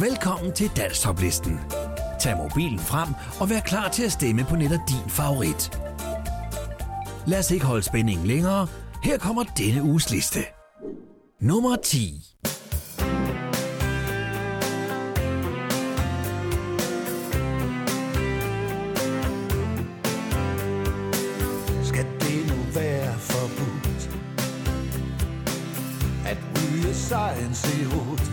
Velkommen til Danstoplisten. Tag mobilen frem og vær klar til at stemme på netop din favorit. Lad os ikke holde spændingen længere. Her kommer denne uges liste. Nummer 10. Skal det nu være forbudt at ryge sig en CO2?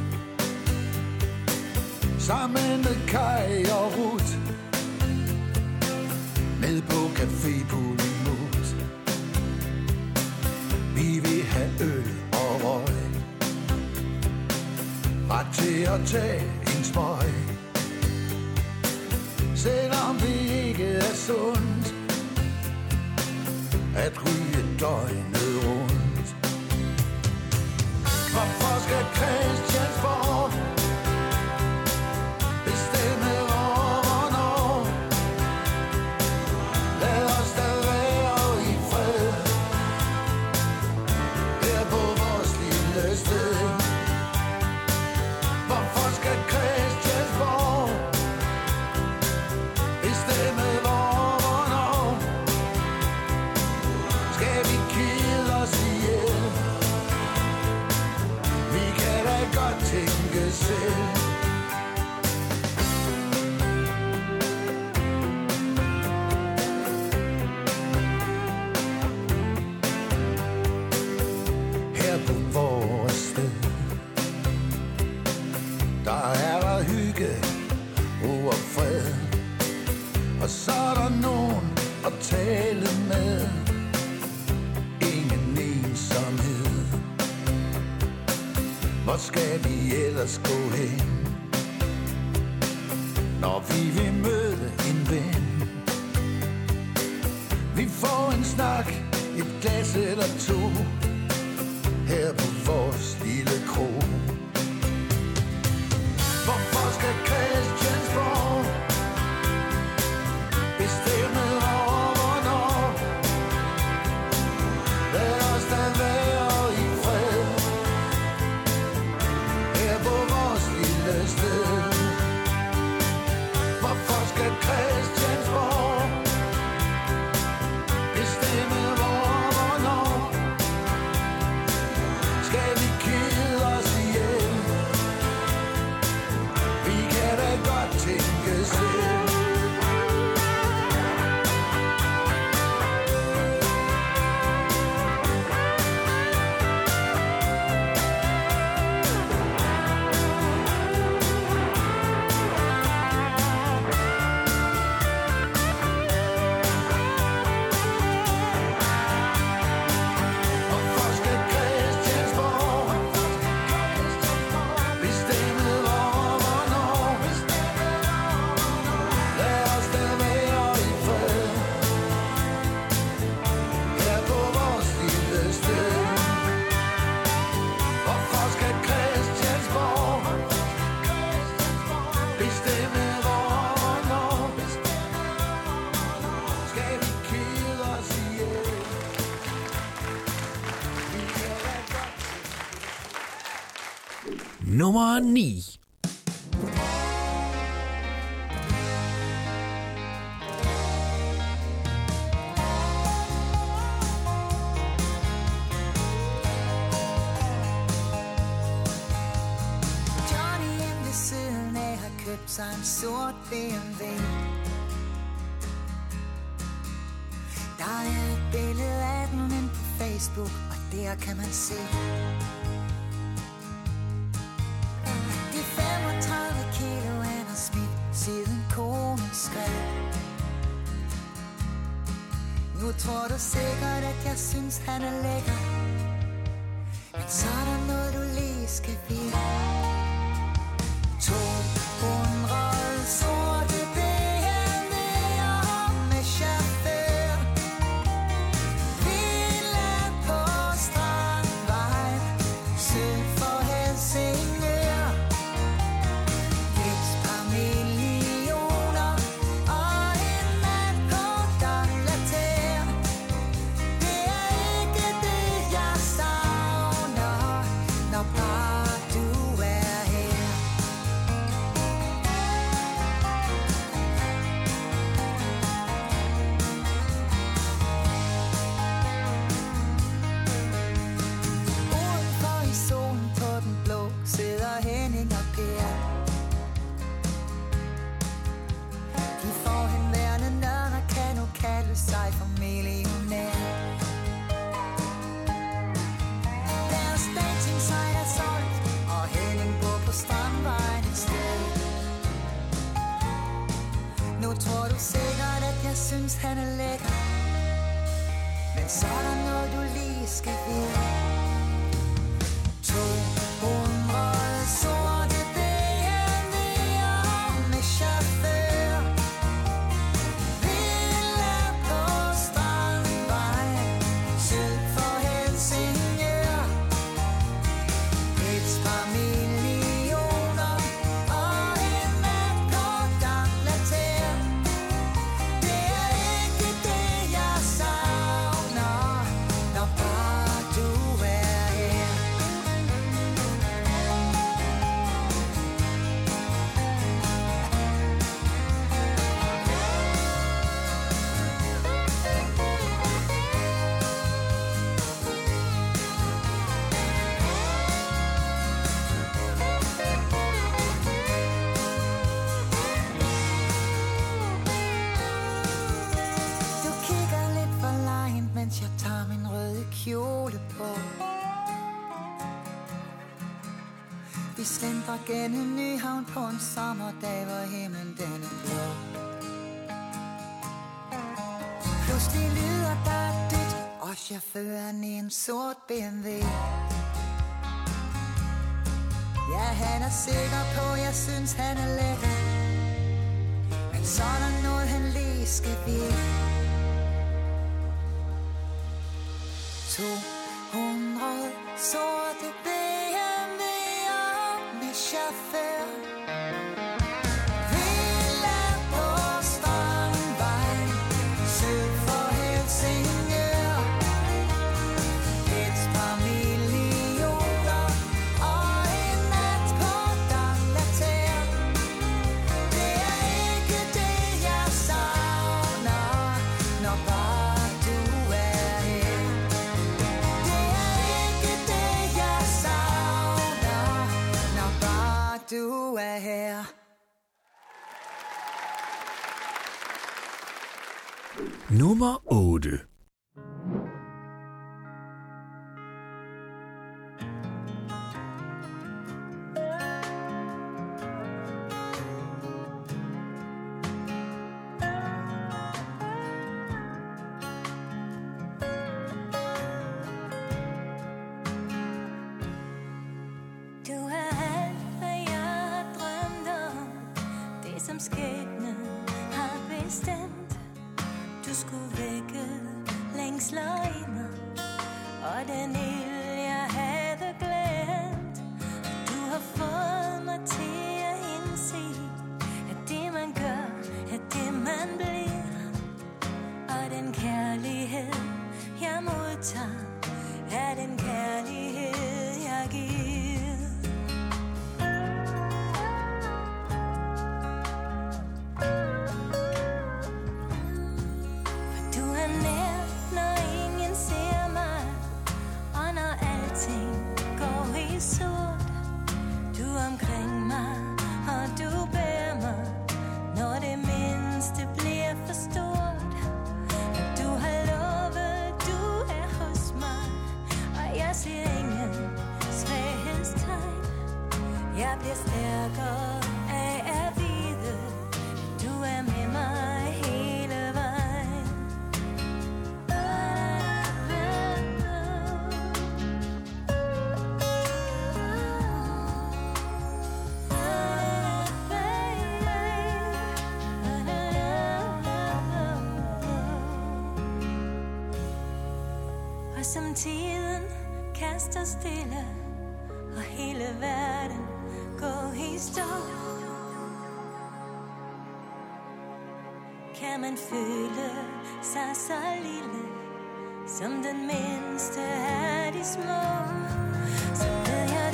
sammen med Kai og Rut. Ned på Café Pulimut. Vi vil have øl og røg. Ret til at tage en smøg. Selvom det ikke er sundt At ryge døgnet rundt. Hvorfor skal Christiansborg Hasretin gözü nummer 9. købt sig en sort BMW Der er et billede af den inde på Facebook Og der kan man se since then a leg Pludselig lyder der dit, og chaufføren i en sort BMW Ja, han er sikker på, jeg synes, han er let. Men så er der noget, han lige skal vide. To Nummer 8. bliver stærkere af at vide Du er med mig hele vejen. Og som tiden kaster stille Og hele verden går Kan man føle sig så lille Som den mindste af de små? Så ved jeg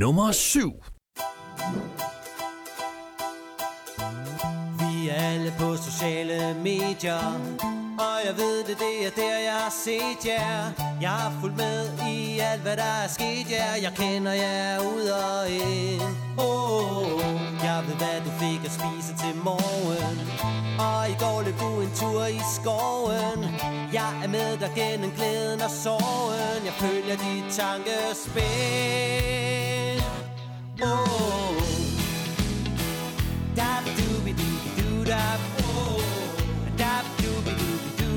nummer 7. Vi er alle på sociale medier Og jeg ved det, det er der jeg har set jer. Jeg har fulgt med i alt hvad der er sket jer. Jeg kender jer ud og ind. Oh, oh, oh. Jeg ved hvad du fik at spise til morgen. Og i går løb du en tur i skoven. Jeg er med dig gennem glæden og sorgen. Jeg følger dit tankespil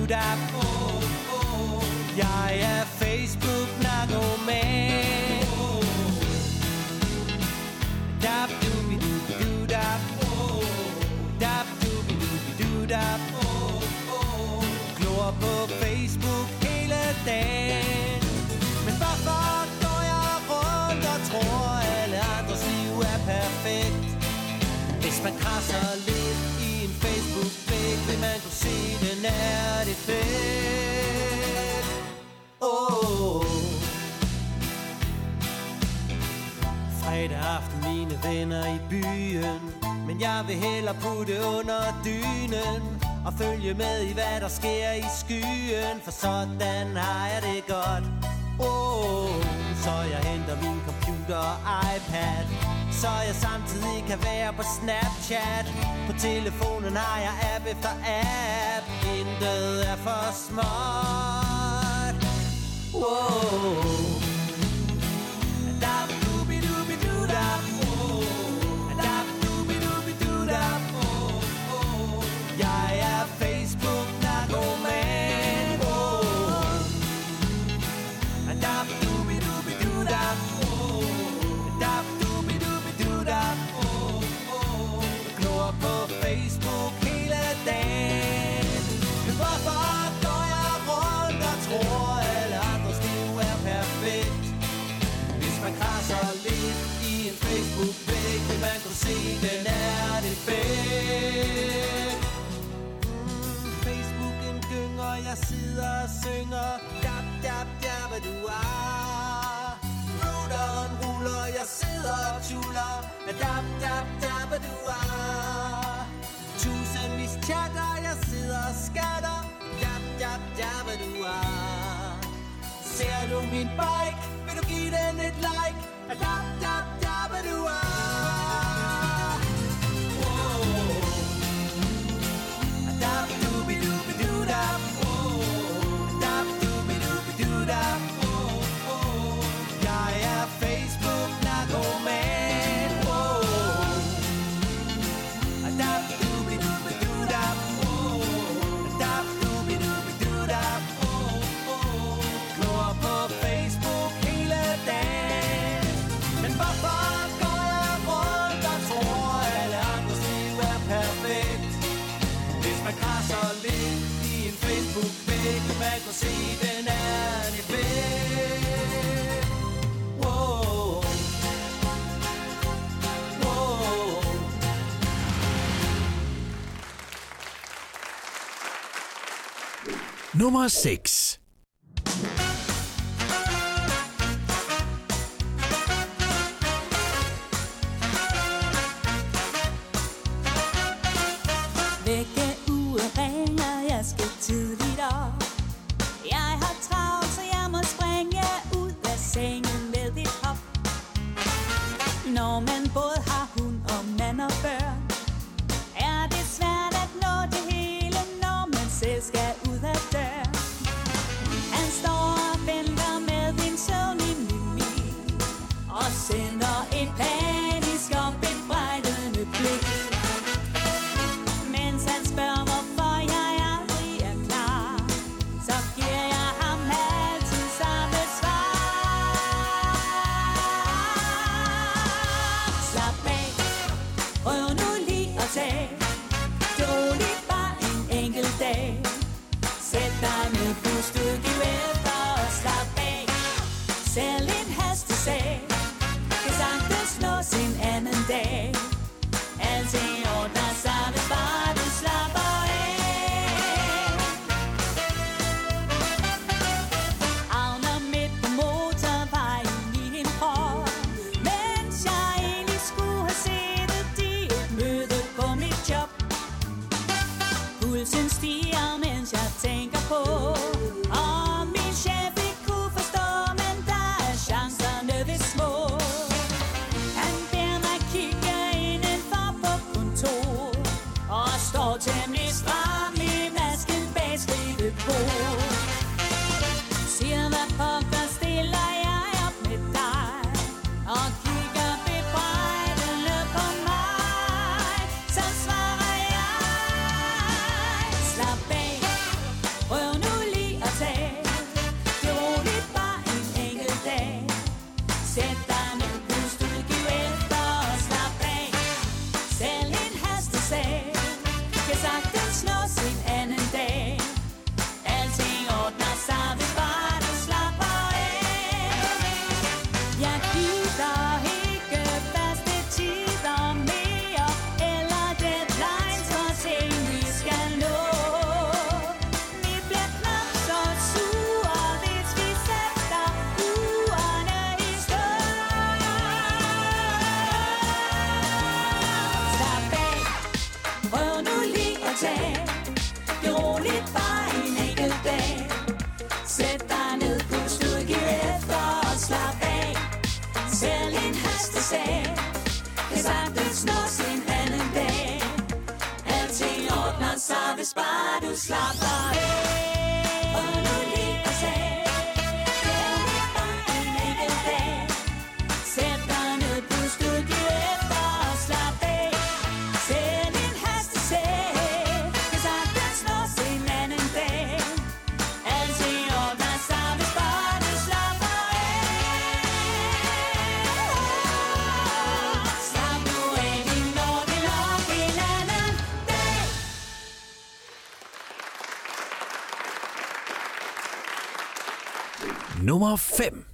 dooby doo dab Jeg er Facebook narkoman. Oh Dab dooby dooby du dab Oh Dab dooby dooby doo dab Oh oh Glor på Facebook hele dagen. Men hvorfor går jeg rundt og tror alle andres liv er perfekt? Hvis man krasser lidt i en Facebook-væg Vil man kunne se den er det fedt Oh Fredag aften, mine venner i byen. Men jeg vil hellere putte under dynen Og følge med i, hvad der sker i skyen. For sådan har jeg det godt. Oh, så jeg henter min computer og iPad. Så jeg samtidig kan være på Snapchat. På telefonen har jeg app efter app. Intet er for småt Wow. Jeg sidder og synger Dab, dab, dab, du er. Routeren ruller, jeg sidder og tuller Dab, dab, dab, du er. Tusindvis chatter, jeg sidder og skatter Dab, dab, dab, du er. Ser du min bike, vil du give den et like? Dab, dab, dab, du er. Man kan se, den er det fedt Wow Wow Nummer 6. Når man Nummer 5.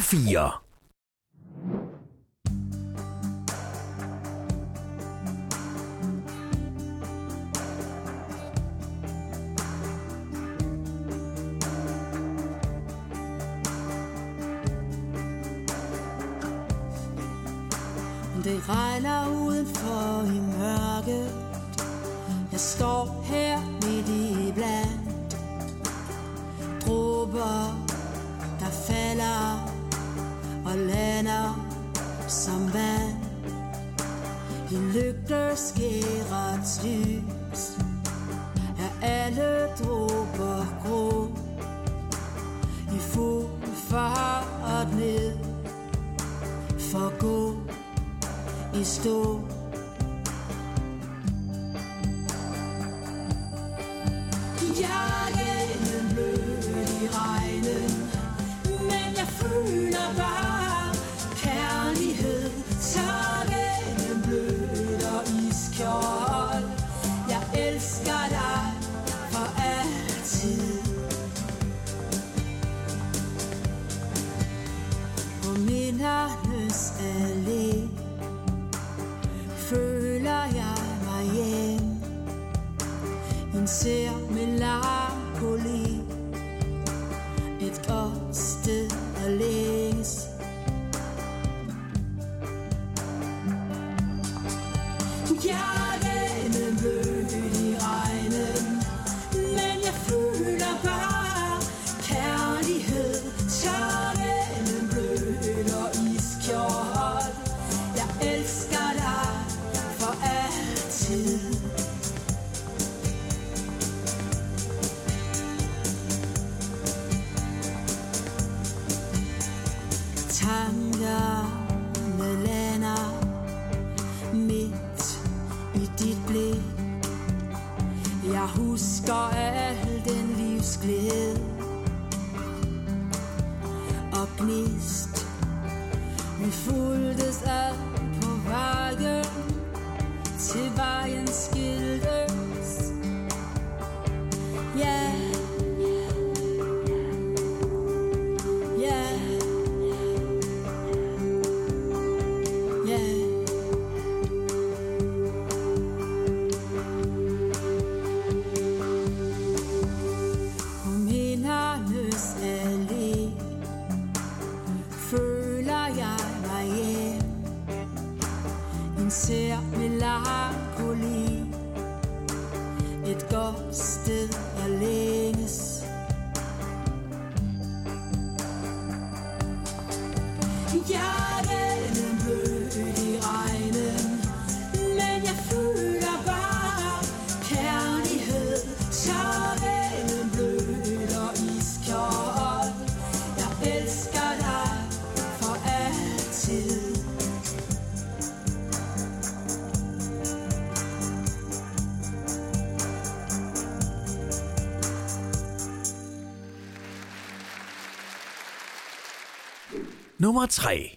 4. ved lygteskærets lys. Er alle dråber grå. I fuld fart ned. For gå i stå. Jeg husker al den livsglæde og gnist. Vi fulgtes ad på vejen til vejen skilte. nummer 3.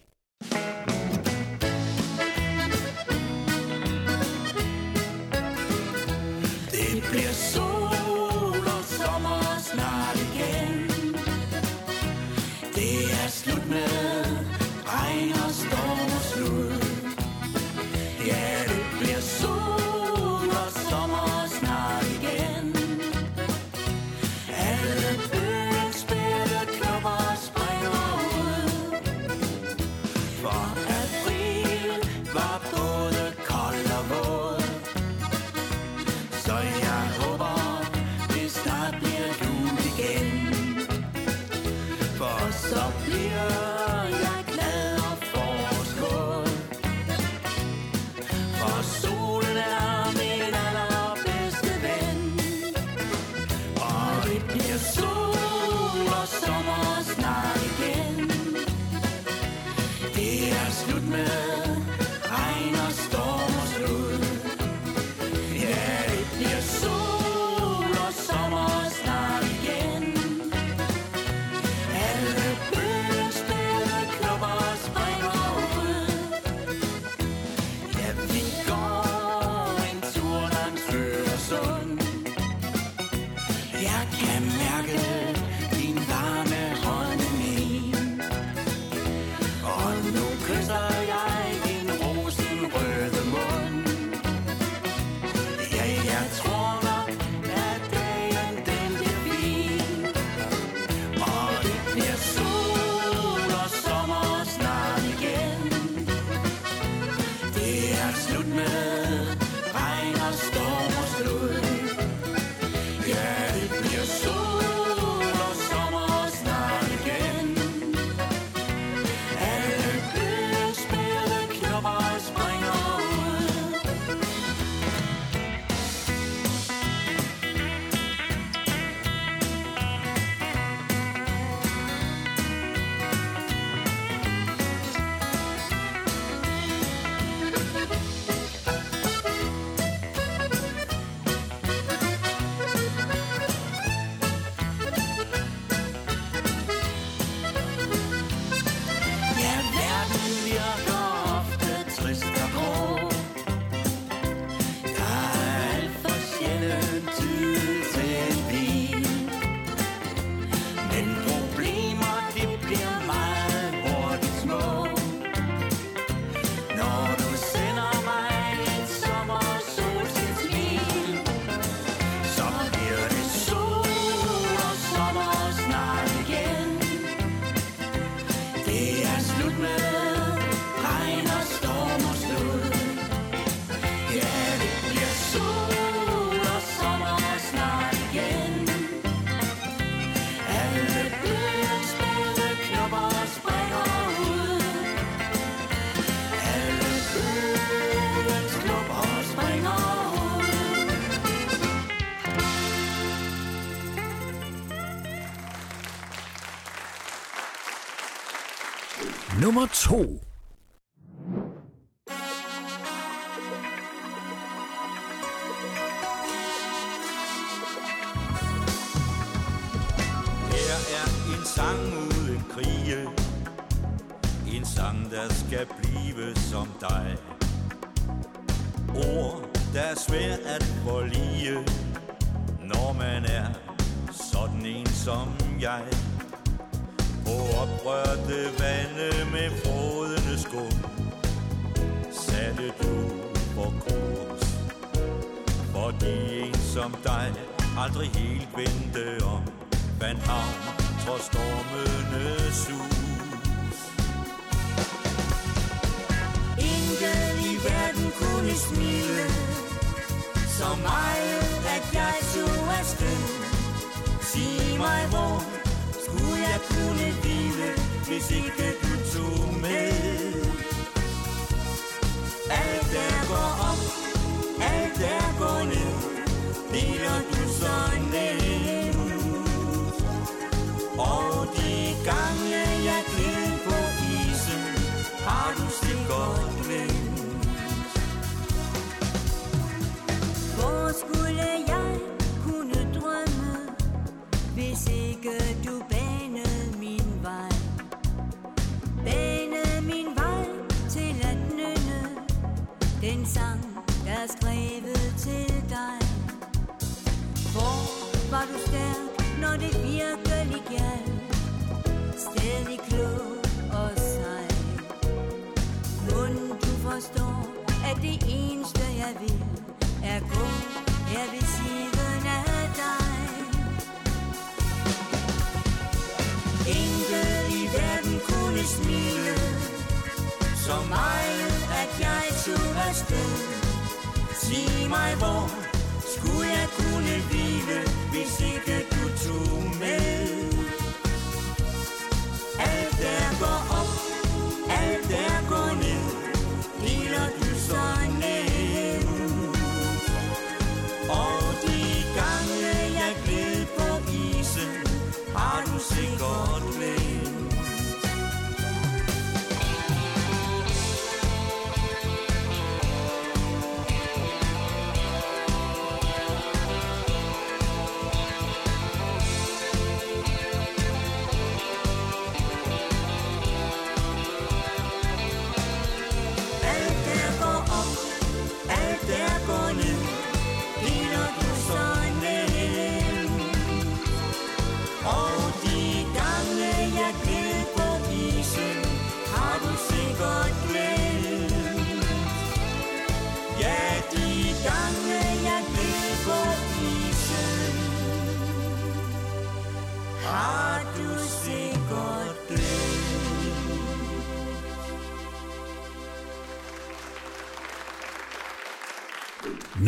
Nummer 2. mig, hvor skulle jeg kunne hvile Hvis ikke du tog med? Alt der går op,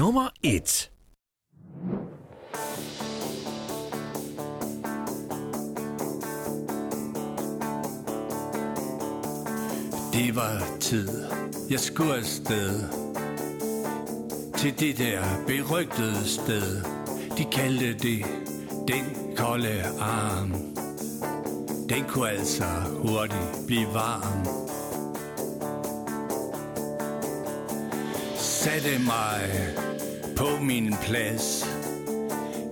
Nummer 1. Det var tid, jeg skulle afsted. Til det der berygtede sted. De kaldte det den kolde arm. Den kunne altså hurtigt blive varm. Satte mig på min plads.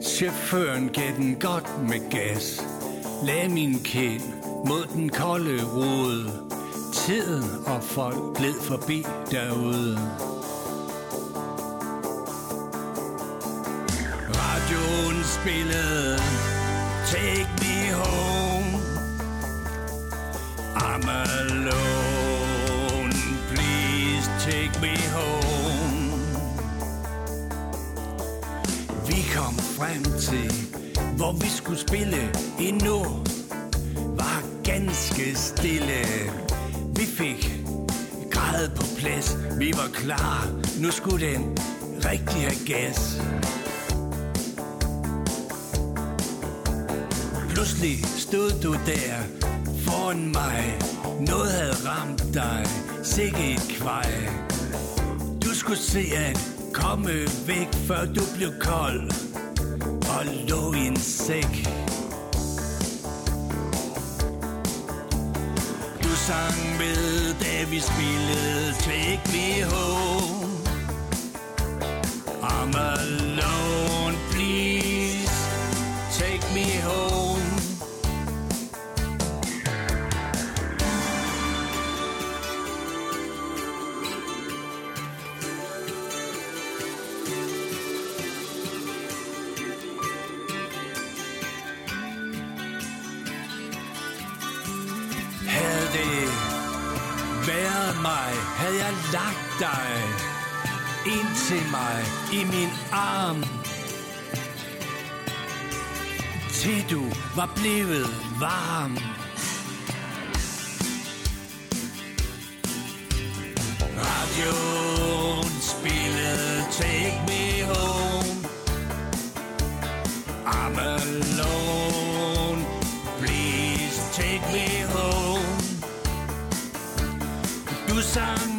Chaufføren gav den godt med gas. Lagde min kind mod den kolde rode. Tiden og folk gled forbi derude. Radioen spillede Take me home. I'm alone. Please take me home. Vi kom frem til Hvor vi skulle spille Endnu var ganske stille. Vi fik grad på plads. Vi var klar. Nu skulle den rigtig have gas. Pludselig stod du der foran mig. Noget havde ramt dig. Sikke et kvej Du skulle se at Komme væk, før du blev kold og lå i en sæk. Du sang med, da vi spillede Take Me Home. I'm alone. til mig i min arm. Til du var blevet varm. Radioen spillede Take Me Home. I'm alone Please take me home. Du sang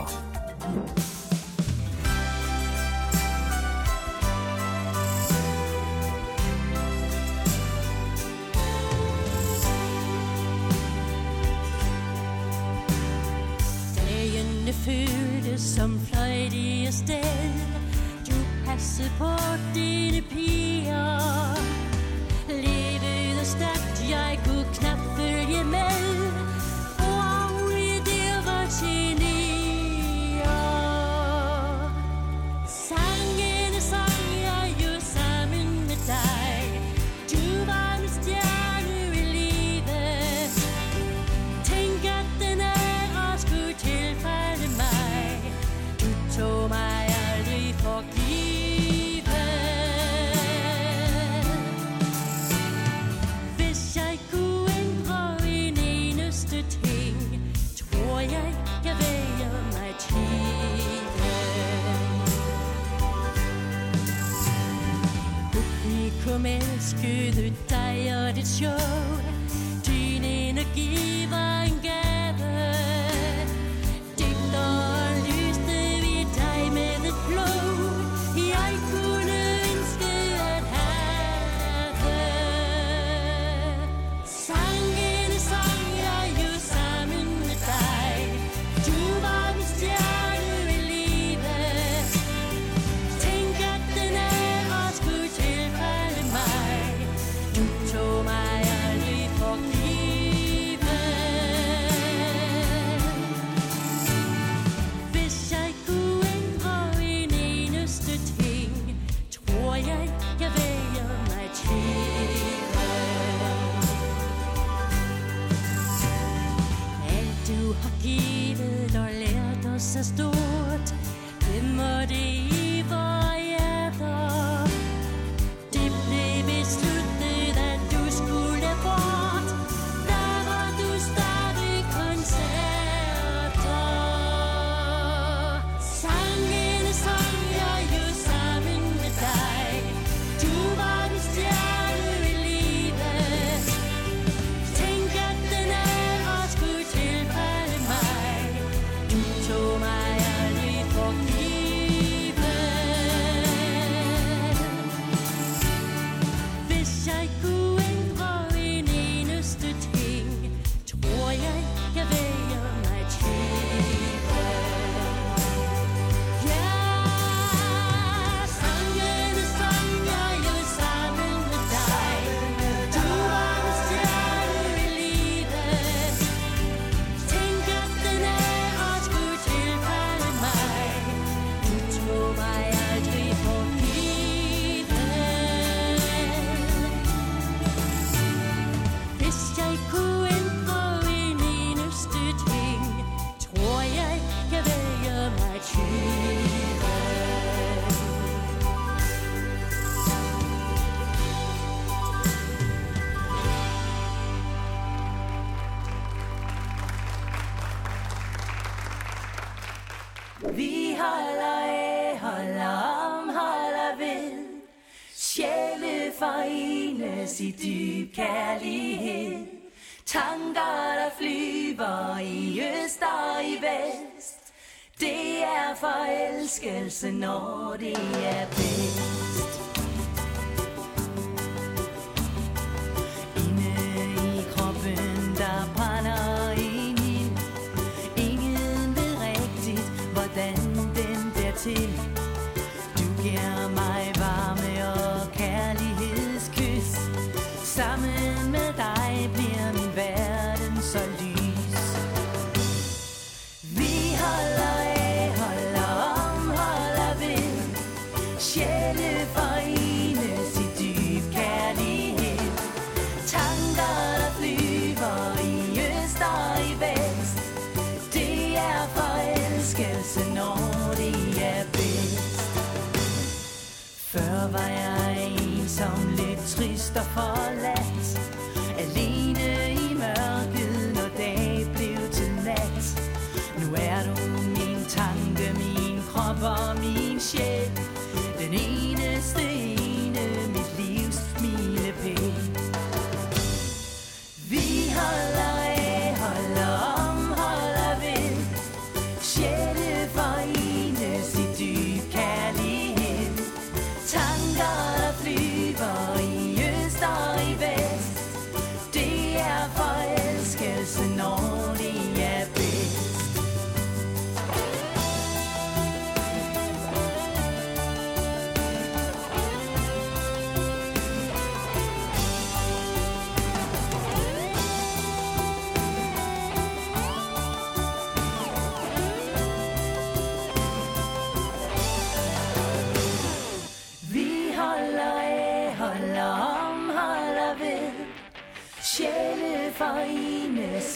show. Gene in a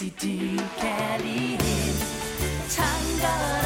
rigtig dyb kærlighed. Tanker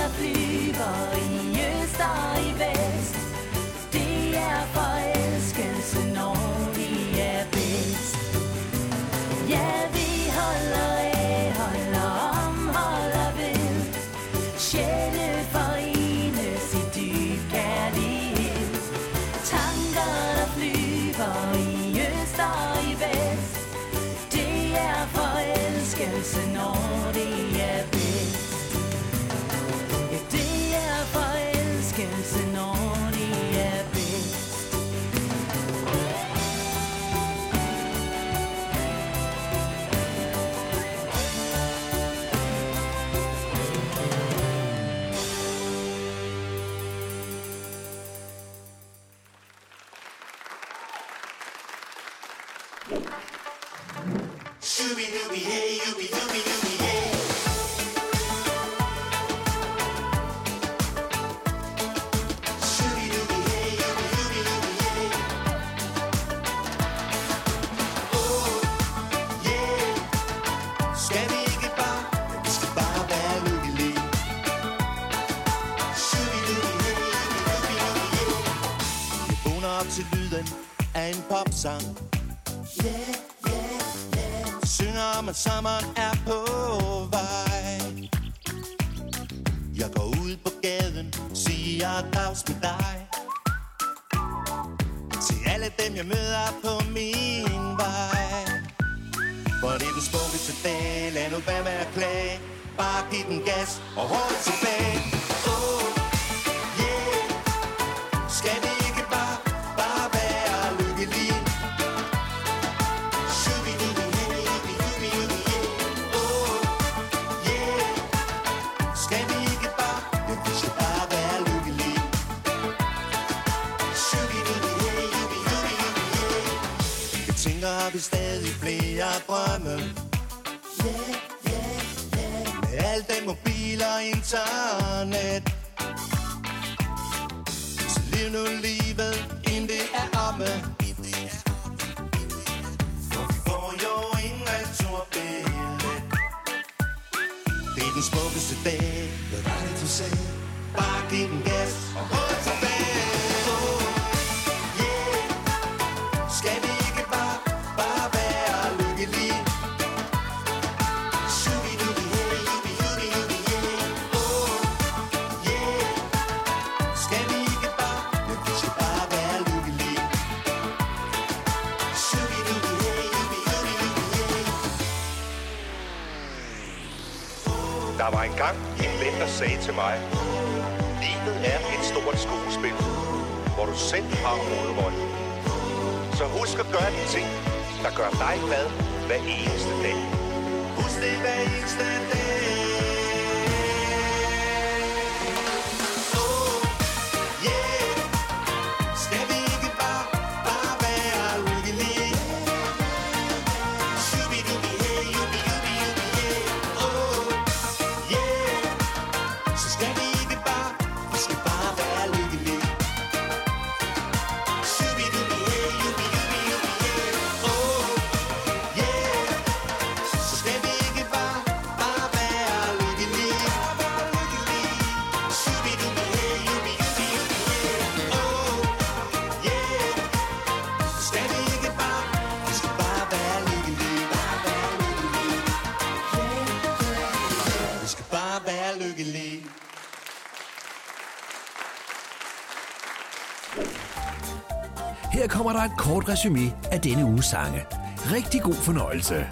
til lyden af en popsang. Yeah, yeah, yeah Synger om at sommeren er på vej. Jeg går ud på gaden, siger dags med dig. Til alle dem jeg møder på min vej. For det er den smukkeste dag, lad nu være med at klage. Bare giv den gas og hold tilbage. flere drømme. Yeah, yeah, yeah Med al den mobil og internet. Så liv nu livet, inden det er omme. For vi får jo en returbillet. Det er den smukkeste dag, hvad var det du sagde? Bare giv den gas. Og hold til Der var engang en ven, der sagde til mig, livet er et stort skuespil, hvor du selv har hovedrollen. Så husk at gøre de ting, der gør dig glad hver eneste dag. Husk det hver eneste dag. resume af denne uges sange. Rigtig god fornøjelse.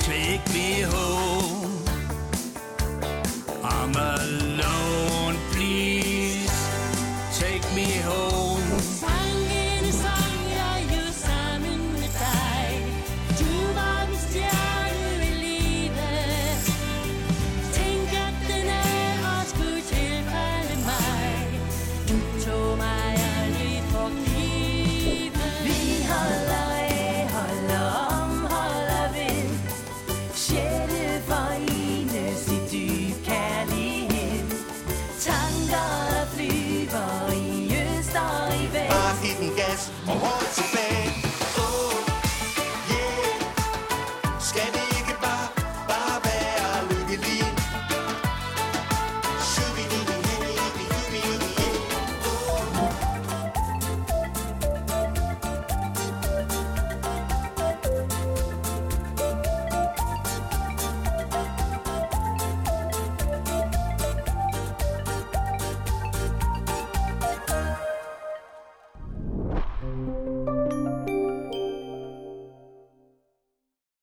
take me home.